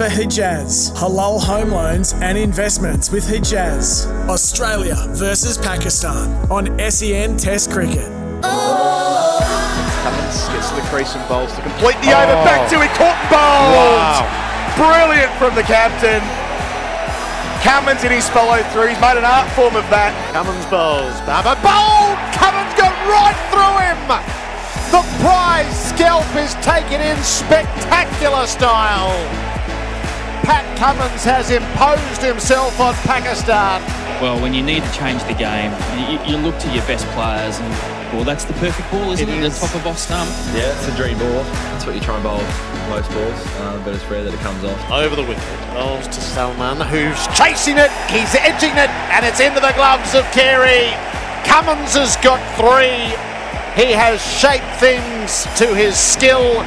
for Hejaz. Halal home loans and investments with Hejaz. Australia versus Pakistan on SEN Test Cricket. Cummins gets to the crease and bowls to complete the over. Oh. Back to it, caught and bowled. Brilliant from the captain. Cummins in his follow through. He's made an art form of that. Cummins bowls. Babar bowled. Cummins got right through him. The prize scalp is taken in spectacular style. Pat Cummins has imposed himself on Pakistan. Well, when you need to change the game, you, you look to your best players, and well, that's the perfect ball, isn't it? It is. The top of off stump. Yeah, it's a dream ball. That's what you try and bowl most balls, uh, but it's rare that it comes off. Over the wicket. Bowls to Salman, who's chasing it. He's edging it, and it's into the gloves of Carey. Cummins has got three. He has shaped things to his skill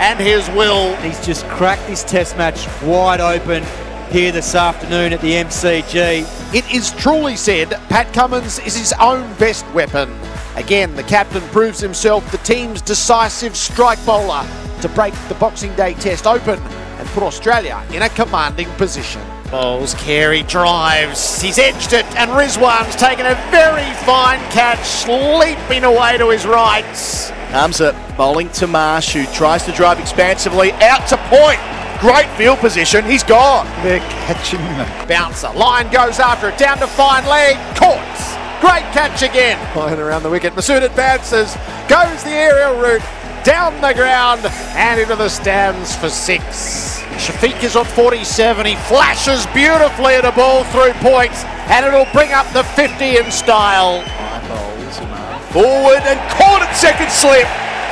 and his will. He's just cracked this test match wide open here this afternoon at the MCG. It is truly said Pat Cummins is his own best weapon. Again, the captain proves himself the team's decisive strike bowler to break the Boxing Day test open and put Australia in a commanding position. Bowls, Carey drives, he's edged it, and Rizwan's taken a very fine catch, leaping away to his right. Hamza bowling to Marsh, who tries to drive expansively out to point. Great field position, he's gone. They're catching them. Bouncer. Lyon goes after it. Down to fine leg. Caught. Great catch again. Lyon around the wicket. Masood advances. Goes the aerial route. Down the ground and into the stands for six. Shafiq is on 47. He flashes beautifully at a ball through points and it'll bring up the 50 in style. Forward and caught at second slip.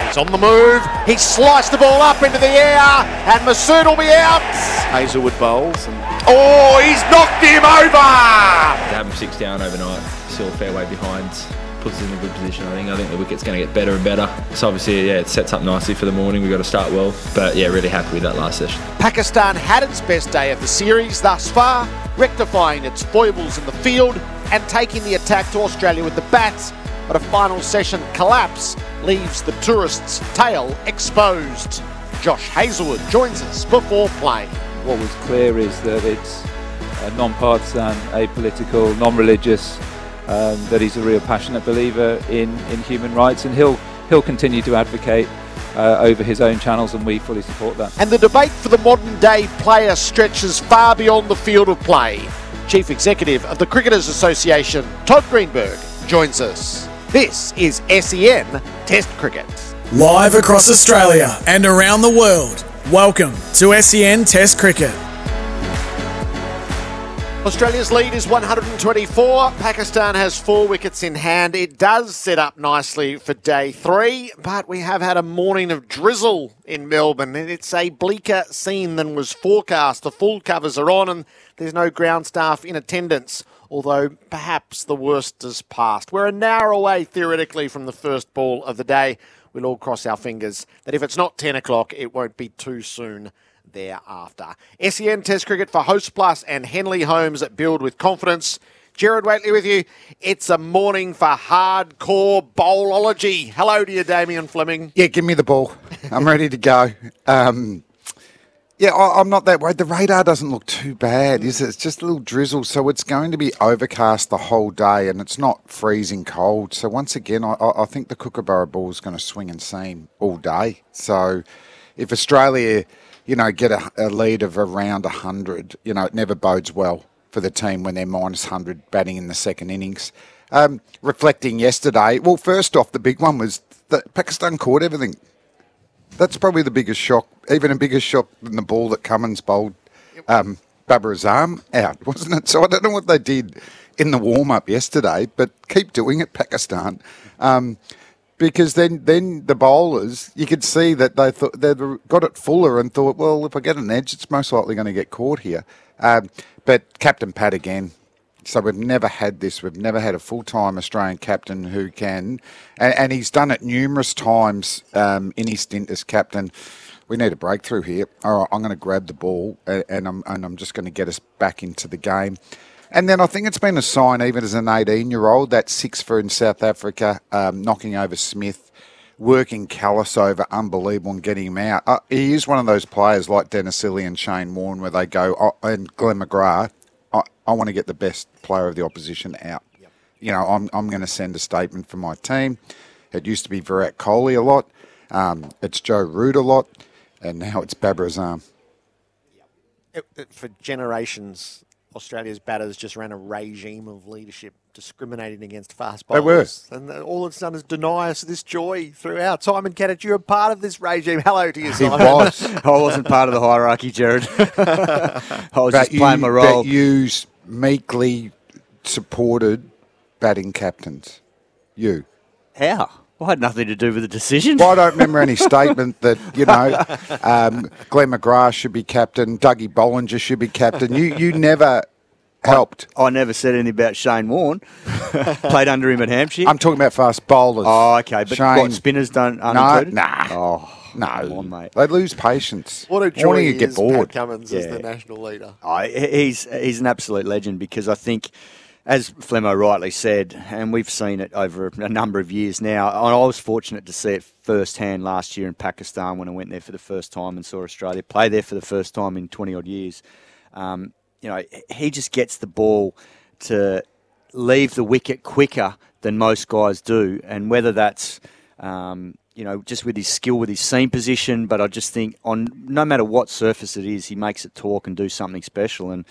He's on the move. He sliced the ball up into the air and Masood will be out. Hazlewood bowls and Oh, he's knocked him over! To have him six down overnight, still a fair way behind, puts us in a good position. I think. I think the wicket's going to get better and better. So obviously, yeah, it sets up nicely for the morning. We've got to start well, but yeah, really happy with that last session. Pakistan had its best day of the series thus far, rectifying its foibles in the field and taking the attack to Australia with the bats. But a final session collapse leaves the tourists' tail exposed. Josh Hazlewood joins us before play. what was clear is that it's uh, non-partisan, apolitical, non-religious. Um, that he's a real passionate believer in, in human rights, and he'll he'll continue to advocate uh, over his own channels, and we fully support that. And the debate for the modern day player stretches far beyond the field of play. Chief Executive of the Cricketers Association, Todd Greenberg, joins us. This is SEN Test Cricket. Live across Australia and around the world. Welcome to SEN Test Cricket. Australia's lead is 124. Pakistan has four wickets in hand. It does set up nicely for day three, but we have had a morning of drizzle in Melbourne. and It's a bleaker scene than was forecast. The full covers are on and there's no ground staff in attendance, although perhaps the worst has passed. We're an hour away, theoretically, from the first ball of the day. We'll all cross our fingers that if it's not 10 o'clock, it won't be too soon thereafter. SEN Test Cricket for Host Plus and Henley Homes build with confidence. Gerard Whateley with you. It's a morning for hardcore bowlology. Hello to you, Damien Fleming. Yeah, give me the ball. I'm ready to go. Um, yeah, I, I'm not that worried. The radar doesn't look too bad, is it? It's just a little drizzle, so it's going to be overcast the whole day, and it's not freezing cold. So once again, I, I I think the Kookaburra ball is going to swing and seam all day. So if Australia, you know, get a, a lead of around 100, you know, it never bodes well for the team when they're minus 100 batting in the second innings. Um, reflecting yesterday, well, first off, the big one was that Pakistan caught everything. That's probably the biggest shock, even a bigger shock than the ball that Cummins bowled um, Babar Azam out, wasn't it? So I don't know what they did in the warm up yesterday, but keep doing it, Pakistan. Um, because then, then the bowlers, you could see that they thought they got it fuller and thought, well, if I get an edge, it's most likely going to get caught here. Um, but Captain Pat again, so we've never had this. We've never had a full-time Australian captain who can, and, and he's done it numerous times um, in his stint as captain. We need a breakthrough here. All right, I'm going to grab the ball and, and I'm and I'm just going to get us back into the game. And then I think it's been a sign, even as an 18-year-old, that six for in South Africa, um, knocking over Smith working Kallis over unbelievable and getting him out. Uh, he is one of those players like Dennis Lillee and Shane Warne where they go, oh, and Glenn McGrath, I, I want to get the best player of the opposition out. You know, I'm, I'm going to send a statement for my team. It used to be Virat Kohli a lot. Um, it's Joe Root a lot. And now it's Babar Azam. It- it- for generations, Australia's batters just ran a regime of leadership discriminating against fast bowlers. They bowlers. were. And all it's done is deny us this joy throughout. Simon Katich, you're a part of this regime. Hello to you, He Simon. was. I wasn't part of the hierarchy, Gerard. I was But just playing my role. That you meekly supported batting captains. You. How? I had nothing to do with the decision. Well, I don't remember any statement that, you know, um, Glenn McGrath should be captain, Dougie Bollinger should be captain. You you never helped. I never said anything about Shane Warne. Played under him at Hampshire. I'm talking about fast bowlers. oh, okay. But Shane- what, spinners don't aren't No, nah. Oh, No, on, mate. they lose patience. What a Warning joy you he get bored. Pat Cummins, as Yeah. the national leader. Oh, he's he's an absolute legend because I think, as Flemmo rightly said, and we've seen it over a number of years now. and I was fortunate to see it firsthand last year in Pakistan when I went there for the first time and saw Australia play there for the first time in twenty odd years. Um, you know, he just gets the ball to leave the wicket quicker than most guys do, and whether that's um, you know just with his skill with his seam position, but I just think on no matter what surface it is, he makes it talk and do something special. And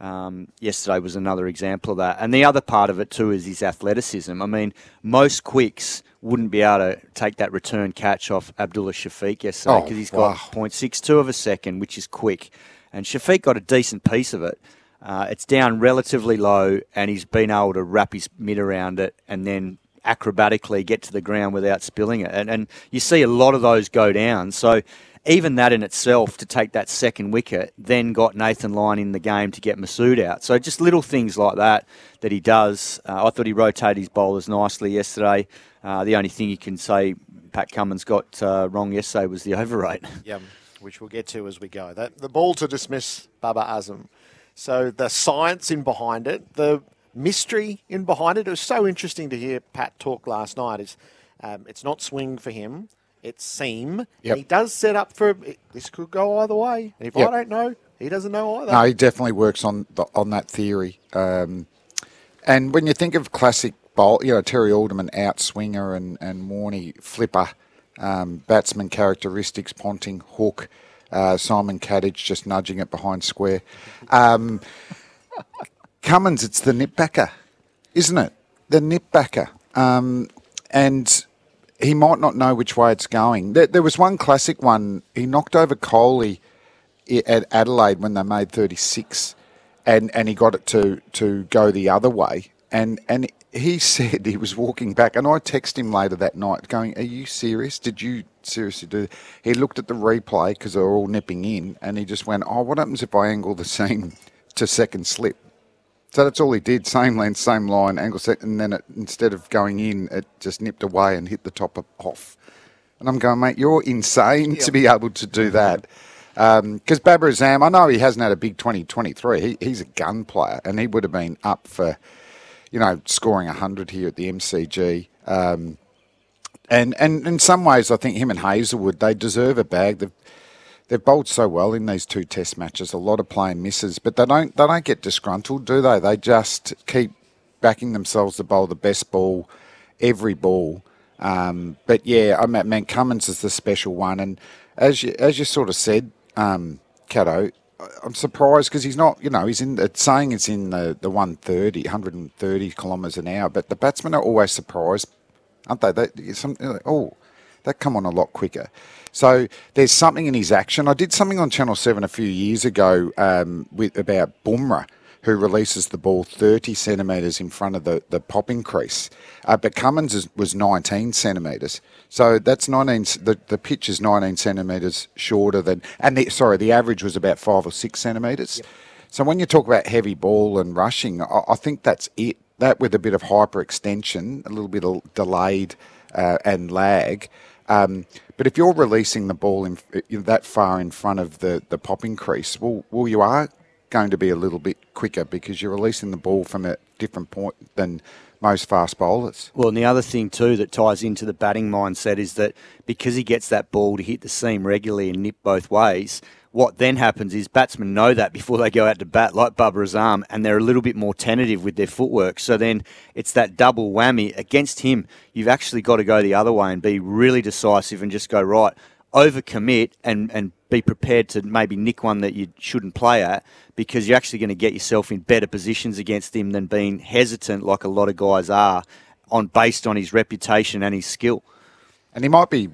um, yesterday was another example of that. And the other part of it too is his athleticism. I mean, most quicks wouldn't be able to take that return catch off Abdullah Shafiq yesterday Oh, because he's wow. got 0.62 of a second, which is quick. And Shafiq got a decent piece of it. Uh, it's down relatively low, and he's been able to wrap his mid around it and then acrobatically get to the ground without spilling it. And, and you see a lot of those go down. So even that in itself, to take that second wicket, then got Nathan Lyon in the game to get Masood out. So just little things like that that he does. Uh, I thought he rotated his bowlers nicely yesterday. Uh, the only thing you can say Pat Cummins got uh, wrong yesterday was the over rate. Yeah, which we'll get to as we go. That, the ball to dismiss Babar Azam. So the science in behind it, the mystery in behind it. It was so interesting to hear Pat talk last night. Is um, it's not swing for him, it's seam. Yep. He does set up for this could go either way. And if Yep. I don't know, he doesn't know either. No, he definitely works on the, on that theory. Um, and when you think of classic bowl, you know Terry Alderman out swinger and and Warney flipper, um, batsman characteristics, Ponting hook, uh, Simon Katich just nudging it behind square. Um, Cummins, it's the nipbacker, isn't it? The nipbacker, um, and he might not know which way it's going. There, there was one classic one. He knocked over Kohli at Adelaide when they made 36 and, and he got it to, to go the other way and and he said he was walking back and I texted him later that night going are you serious did you seriously do he looked at the replay because they were all nipping in and he just went oh what happens if I angle the seam to second slip so that's all he did same length same line angle set and then it, instead of going in it just nipped away and hit the top of, off and I'm going, mate, you're insane to be able to do that. Um, because Babar Azam, I know he hasn't had a big 2023. He, he's a gun player, and he would have been up for, you know, scoring 100 here at the MCG. Um, and, and in some ways, I think him and Hazlewood, they deserve a bag. They've, they've bowled so well in these two test matches, a lot of playing misses, but they don't, they don't get disgruntled, do they? They just keep backing themselves to bowl the best ball every ball. Um, but yeah, I mean, Cummins is the special one, and as you as you sort of said, um, I'm surprised because he's not, you know, he's in. It's saying it's in the the 130, 130 kilometres an hour, but the batsmen are always surprised, aren't they? They some like, oh, that come on a lot quicker. So there's something in his action. I did something on Channel Seven a few years ago um, with about Bumrah who releases the ball 30 centimetres in front of the, the popping crease. Uh, but Cummins is, was 19 centimetres. So that's 19, the, the pitch is 19 centimetres shorter than, and the, sorry, the average was about five or six centimetres. So when you talk about heavy ball and rushing, I, I think that's it. That with a bit of hyperextension, a little bit of delayed uh, and lag. Um, but if you're releasing the ball in, in that far in front of the, the popping crease, well, well, you are going to be a little bit quicker because you're releasing the ball from a different point than most fast bowlers. Well, and the other thing too that ties into the batting mindset is that because he gets that ball to hit the seam regularly and nip both ways, what then happens is batsmen know that before they go out to bat, like Babar Azam, and they're a little bit more tentative with their footwork. So then it's that double whammy against him. You've actually got to go the other way and be really decisive and just go right, overcommit and and be prepared to maybe nick one that you shouldn't play at because you're actually going to get yourself in better positions against him than being hesitant like a lot of guys are on based on his reputation and his skill. And he might be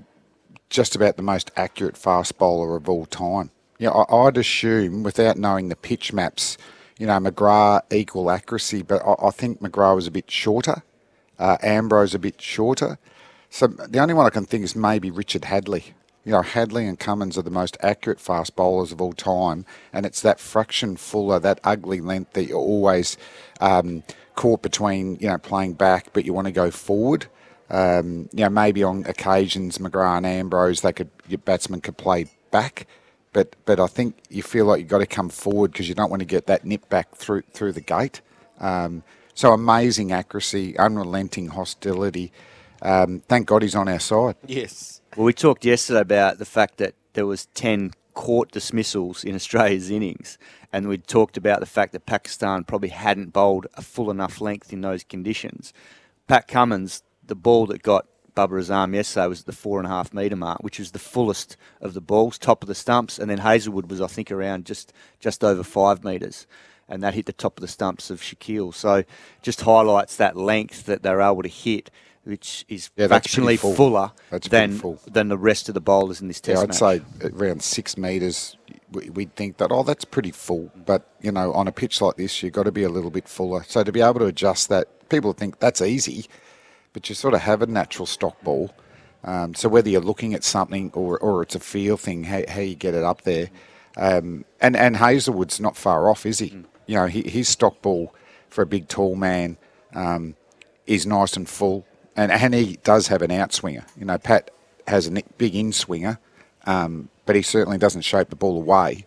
just about the most accurate fast bowler of all time. Yeah, I, would assume without knowing the pitch maps, you know, McGrath equal accuracy, but I, I think McGrath was a bit shorter. Uh, Ambrose a bit shorter. So the only one I can think is maybe Richard Hadlee you know, Hadlee and Cummins are the most accurate fast bowlers of all time, and it's that fraction fuller, that ugly length that you're always um, caught between, you know, playing back, but you want to go forward. Um, you know, maybe on occasions, McGrath and Ambrose, they could your batsman could play back, but but I think you feel like you've got to come forward because you don't want to get that nip back through through the gate. Um, so amazing accuracy, unrelenting hostility. Um, thank God he's on our side. Yes. Well, we talked yesterday about the fact that there was 10 court dismissals in Australia's innings, and we talked about the fact that Pakistan probably hadn't bowled a full enough length in those conditions. Pat Cummins, the ball that got Babar Azam yesterday was at the four and a half metre mark, which was the fullest of the balls, top of the stumps, and then Hazlewood was, I think, around just just over five metres, and that hit the top of the stumps of Shakeel. So, just highlights that length that they're able to hit which is yeah, fractionally full. fuller than full. than the rest of the bowlers in this test yeah, I'd match. say around six metres, we'd think that oh, that's pretty full. But you know, on a pitch like this, you've got to be a little bit fuller. So to be able to adjust that, people think that's easy, but you sort of have a natural stock ball. Um, so whether you're looking at something or, or it's a feel thing, how, how you get it up there, um, and and Hazlewood's not far off, is he? Mm. You know, he, his stock ball for a big tall man um, is nice and full and, and he does have an outswinger. You know, Pat has a big in swinger, um, but he certainly doesn't shape the ball away.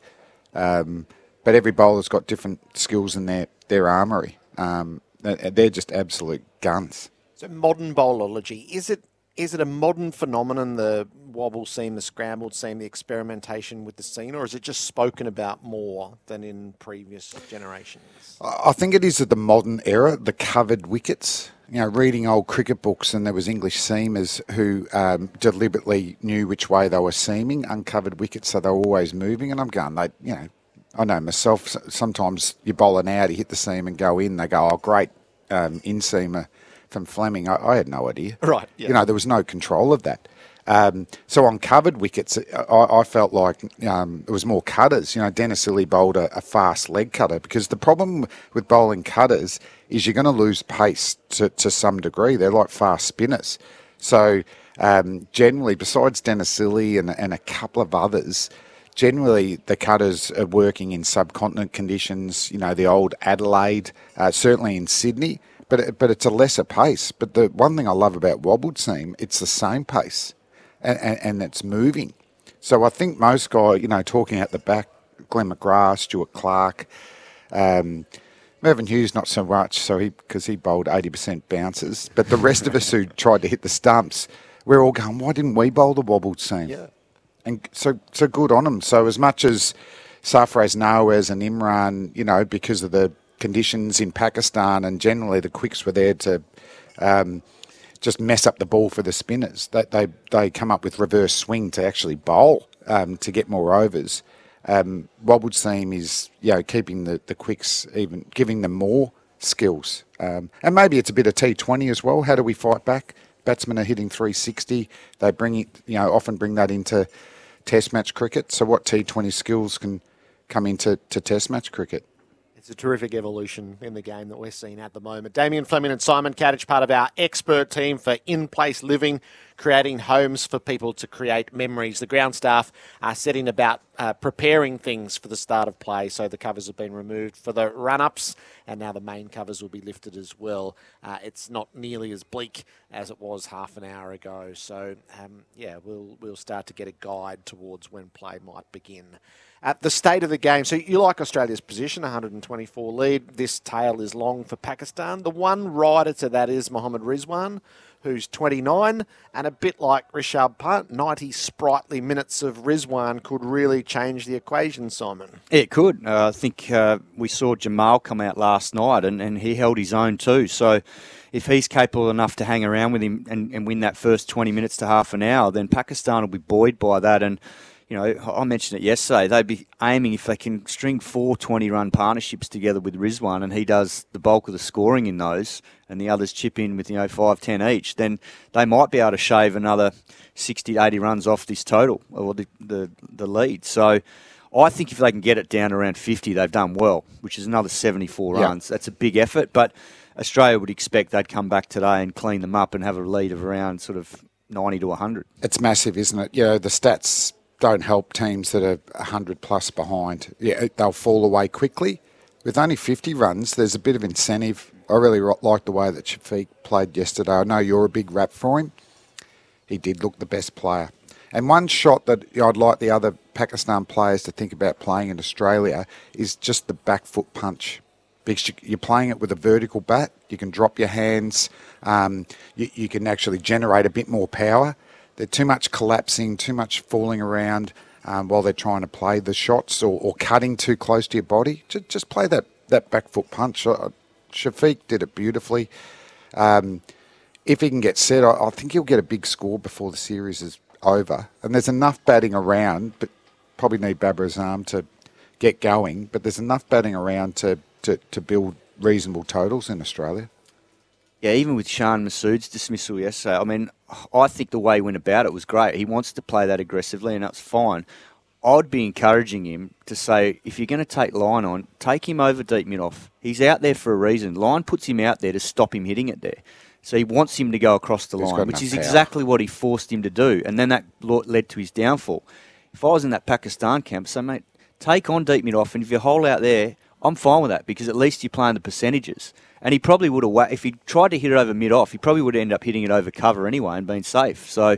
Um, but every bowler's got different skills in their, their armoury. Um, they're just absolute guns. So modern bowlerology, is it is it a modern phenomenon, the wobble seam, the scrambled seam, the experimentation with the seam, or is it just spoken about more than in previous generations? I think it is at the modern era, the covered wickets. You know, reading old cricket books, and there was English seamers who um, deliberately knew which way they were seaming, uncovered wickets, so they were always moving. And I'm going, they, you know, I know myself. Sometimes you bowl an out, you hit the seam and go in. They go, oh, great, um, in seamer from Fleming. I, I, had no idea. Right. Yeah. You know, there was no control of that. Um, so on covered wickets, I, I felt like um, it was more cutters. You know, Dennis Lillee bowled a, a, fast leg cutter because the problem with bowling cutters is you're going to lose pace to, to some degree. They're like fast spinners. So um, generally, besides Dennis Lillee and, and a couple of others, generally the cutters are working in subcontinent conditions. You know, the old Adelaide, uh, certainly in Sydney but it, but it's a lesser pace. But the one thing I love about wobbled seam, it's the same pace, and, and, and it's moving. So I think most guys, you know, talking at the back, Glenn McGrath, Stuart Clark, um, Mervyn Hughes not so much, so he because he bowled eighty percent bounces. But the rest of us who tried to hit the stumps, we're all going, why didn't we bowl the wobbled seam? Yeah. And so so good on them. So as much as Sarfaraz Nawaz and Imran, you know, because of the conditions in Pakistan, and generally the quicks were there to um, just mess up the ball for the spinners. They, they, they come up with reverse swing to actually bowl um, to get more overs. Um, what would seem is you know keeping the, the quicks even giving them more skills, um, and maybe it's a bit of T20 as well. How do we fight back? Batsmen are hitting 360. They bring it, you know, often bring that into Test match cricket. So what T20 skills can come into to Test match cricket? It's a terrific evolution in the game that we're seeing at the moment. Damien Fleming and Simon Katich, part of our expert team for in place living. creating homes for people to create memories. The ground staff are setting about uh, preparing things for the start of play, so the covers have been removed for the run ups, and now the main covers will be lifted as well. Uh, it's not nearly as bleak as it was half an hour ago, so um, yeah, we'll, we'll start to get a guide towards when play might begin at the state of the game. So you like Australia's position, 124 lead. This tail is long for Pakistan. The one rider to that is Mohammad Rizwan, who's 29, and a bit like Rishabh Pant, 90 sprightly minutes of Rizwan could really change the equation, Simon. It could. Uh, I think uh, we saw Jamal come out last night, and, and he held his own too. So if he's capable enough to hang around with him and, and win that first 20 minutes to half an hour, then Pakistan will be buoyed by that. And you know, I mentioned it yesterday. They'd be aiming if they can string four 20 run partnerships together with Rizwan and he does the bulk of the scoring in those and the others chip in with, you know, 5 10 each, then they might be able to shave another 60 80 runs off this total or the, the, the lead. So I think if they can get it down around 50, they've done well, which is another 74 Yeah. runs. That's a big effort, but Australia would expect they'd come back today and clean them up and have a lead of around sort of 90 to 100. It's massive, isn't it? You know, the stats don't help teams that are 100 plus behind. Yeah, they'll fall away quickly. With only 50 runs, there's a bit of incentive. I really like the way that Shafiq played yesterday. I know you're a big rap for him. He did look the best player. And one shot that I'd like the other Pakistan players to think about playing in Australia is just the back foot punch. Because you- you're playing it with a vertical bat, you can drop your hands, um, you, you can actually generate a bit more power. There's too much collapsing, too much falling around um, while they're trying to play the shots or, or cutting too close to your body. Just, just play that, that back foot punch. Uh, Shafiq did it beautifully. Um, if he can get set, I, I think he'll get a big score before the series is over. And there's enough batting around, but probably need Babar Azam to get going. But there's enough batting around to, to, to build reasonable totals in Australia. Yeah, even with Shan Masood's dismissal yesterday, I mean, I think the way he went about it was great. He wants to play that aggressively, and that's fine. I'd be encouraging him to say, if you're going to take Lyon on, take him over deep mid off. He's out there for a reason. Lyon puts him out there to stop him hitting it there. So he wants him to go across the He's line, which is power. exactly what he forced him to do. And then that led to his downfall. If I was in that Pakistan camp, so mate, take on deep mid off, and if you hole out there, I'm fine with that because at least you're playing the percentages. And he probably would have, if he tried to hit it over mid off, he probably would ended up hitting it over cover anyway and been safe. So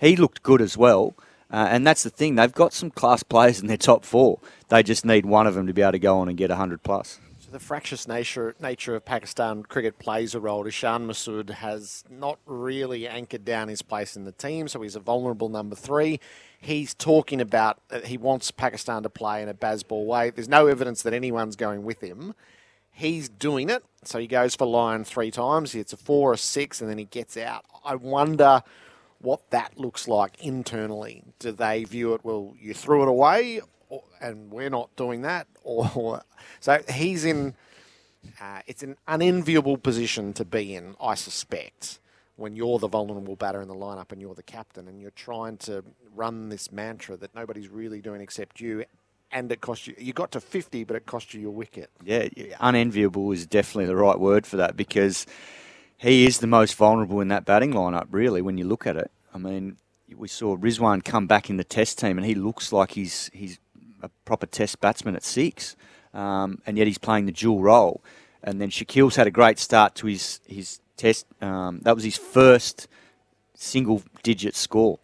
he looked good as well. Uh, and that's the thing, they've got some class players in their top four. They just need one of them to be able to go on and get 100 plus. So the fractious nature nature of Pakistan cricket plays a role. Ishan Masood has not really anchored down his place in the team, so he's a vulnerable number three. He's talking about uh, he wants Pakistan to play in a Bazball way. There's no evidence that anyone's going with him. He's doing it, so he goes for Lyon three times. It's a four, a six, and then he gets out. I wonder what that looks like internally. Do they view it? Well, you threw it away, and we're not doing that, or so he's in. Uh, it's an unenviable position to be in, I suspect, when you're the vulnerable batter in the lineup and you're the captain, and you're trying to run this mantra that nobody's really doing except you, and it cost you. You got to 50, but it cost you your wicket. Yeah, unenviable is definitely the right word for that because he is the most vulnerable in that batting lineup, really, when you look at it. I mean, we saw Rizwan come back in the test team and he looks like he's, he's a proper test batsman at six, um, and yet he's playing the dual role. And then Shakeel's had a great start to his, his test. Um, that was his first single digit score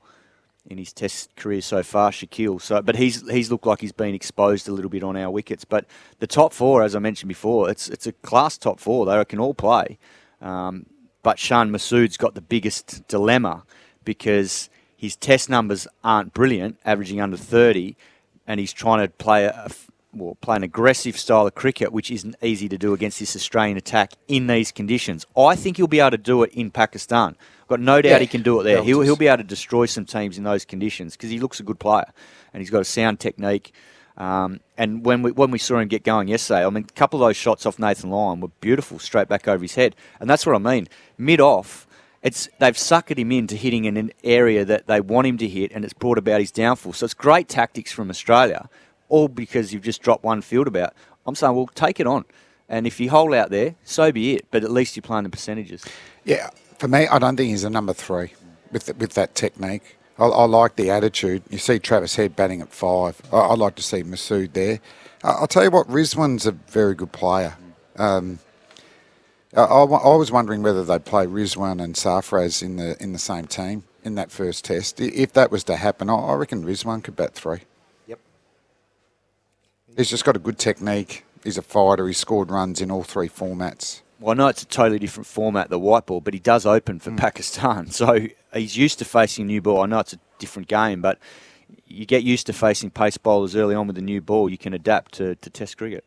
in his Test career so far, Shakeel. So, but he's he's looked like he's been exposed a little bit on our wickets. But the top four, as I mentioned before, it's it's a class top four. They can all play. Um, but Shan Masood's got the biggest dilemma because his Test numbers aren't brilliant, averaging under thirty, and he's trying to play a, well, play an aggressive style of cricket, which isn't easy to do against this Australian attack in these conditions. I think he'll be able to do it in Pakistan. I've got no doubt Yeah, he can do it there. He'll, he'll be able to destroy some teams in those conditions because he looks a good player and he's got a sound technique. Um, and when we when we saw him get going yesterday, I mean, a couple of those shots off Nathan Lyon were beautiful, straight back over his head, and that's what I mean. Mid off, it's they've suckered him into hitting in an area that they want him to hit, and it's brought about his downfall. So it's great tactics from Australia, all because you've just dropped one field about. I'm saying, well, take it on, and if you hole out there, so be it. But at least you're playing the percentages. Yeah, for me, I don't think he's a number three. with with that technique. I, I, like the attitude. You see Travis Head batting at five. I, would like to see Masood there. I, will tell you what, Rizwan's a very good player. Um, I, I, was wondering whether they'd play Rizwan and Sarfraz in the in the same team in that first test. If that was to happen, I, reckon Rizwan could bat three. He's just got a good technique. He's a fighter. He scored runs in all three formats. Well, I know it's a totally different format, the white ball, but he does open for mm. Pakistan. So he's used to facing new ball. I know it's a different game, but you get used to facing pace bowlers early on with the new ball. You can adapt to, to Test cricket.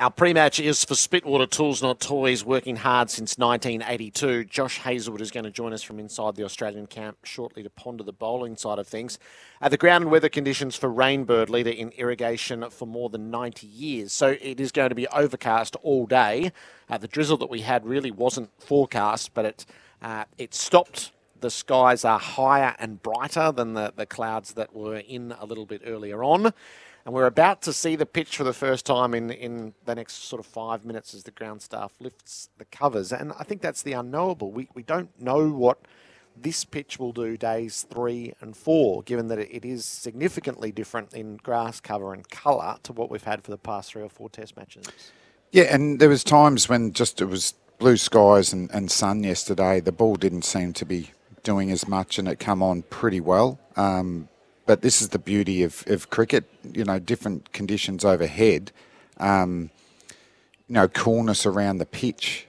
Our pre-match is for Spitwater Tools Not Toys, working hard since 1982. Josh Hazlewood is going to join us from inside the Australian camp shortly to ponder the bowling side of things. Uh, the ground and weather conditions for Rainbird, leader in irrigation for more than 90 years. So it is going to be overcast all day. Uh, the drizzle that we had really wasn't forecast, but it uh, it stopped. The skies are higher and brighter than the, the clouds that were in a little bit earlier on. And we're about to see the pitch for the first time in, in the next sort of five minutes as the ground staff lifts the covers. And I think that's the unknowable. We, we don't know what this pitch will do days three and four, given that it is significantly different in grass cover and colour to what we've had for the past three or four test matches. Yeah, and there was times when just it was blue skies and, and sun yesterday. The ball didn't seem to be doing as much and it come on pretty well. Um, but this is the beauty of, of cricket, you know, different conditions overhead, um, you know, coolness around the pitch.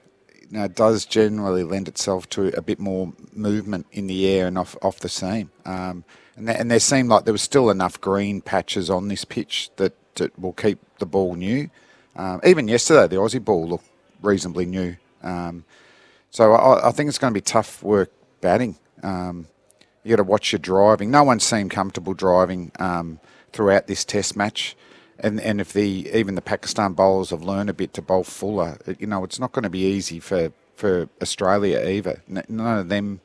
You know, does generally lend itself to a bit more movement in the air and off off the seam. Um, and, th- and there seemed like there was still enough green patches on this pitch that, that will keep the ball new. Um, even yesterday, the Aussie ball looked reasonably new. Um, so I, I, think it's going to be tough work batting. Um, you got to watch your driving. No one seemed comfortable driving um, throughout this Test match, and and if the even the Pakistan bowlers have learned a bit to bowl fuller, you know, it's not going to be easy for for Australia either. None of them.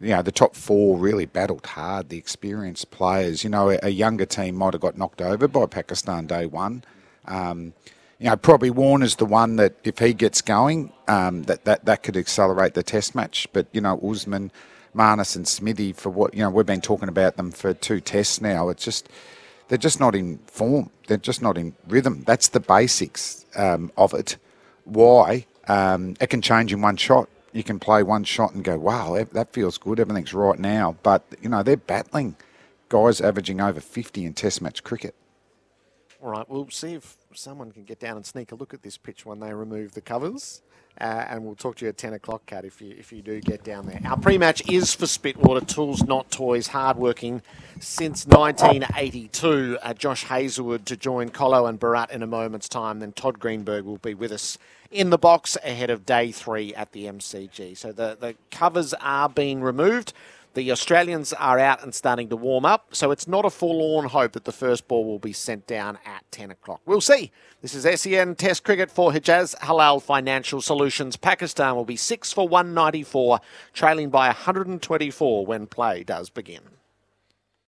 You know, the top four really battled hard. The experienced players, you know, a, younger team might have got knocked over by Pakistan day one. Um, you know, probably Warner's the one that if he gets going, um, that, that that could accelerate the Test match. But you know, Usman, Marnus and Smithy for what you know we've been talking about them for two tests now. It's just they're just not in form. They're just not in rhythm. That's the basics um, of it. Why? Um, it can change in one shot. You can play one shot and go, wow, that feels good. Everything's right now. But you know they're battling guys averaging over 50 in Test match cricket. All right, we'll see if someone can get down and sneak a look at this pitch when they remove the covers. Uh, and we'll talk to you at 10 o'clock, Kat, if you, if you do get down there. Our pre match is for Spitwater Tools, not toys, hardworking since 1982. Uh, Josh Hazlewood to join Colo and Bharat in a moment's time. Then Todd Greenberg will be with us in the box ahead of day three at the MCG. So the, the covers are being removed. The Australians are out and starting to warm up, so it's not a forlorn hope that the first ball will be sent down at 10 o'clock. We'll see. This is SEN Test Cricket for Hejaz Halal Financial Solutions. Pakistan will be 6 for 194, trailing by 124 when play does begin.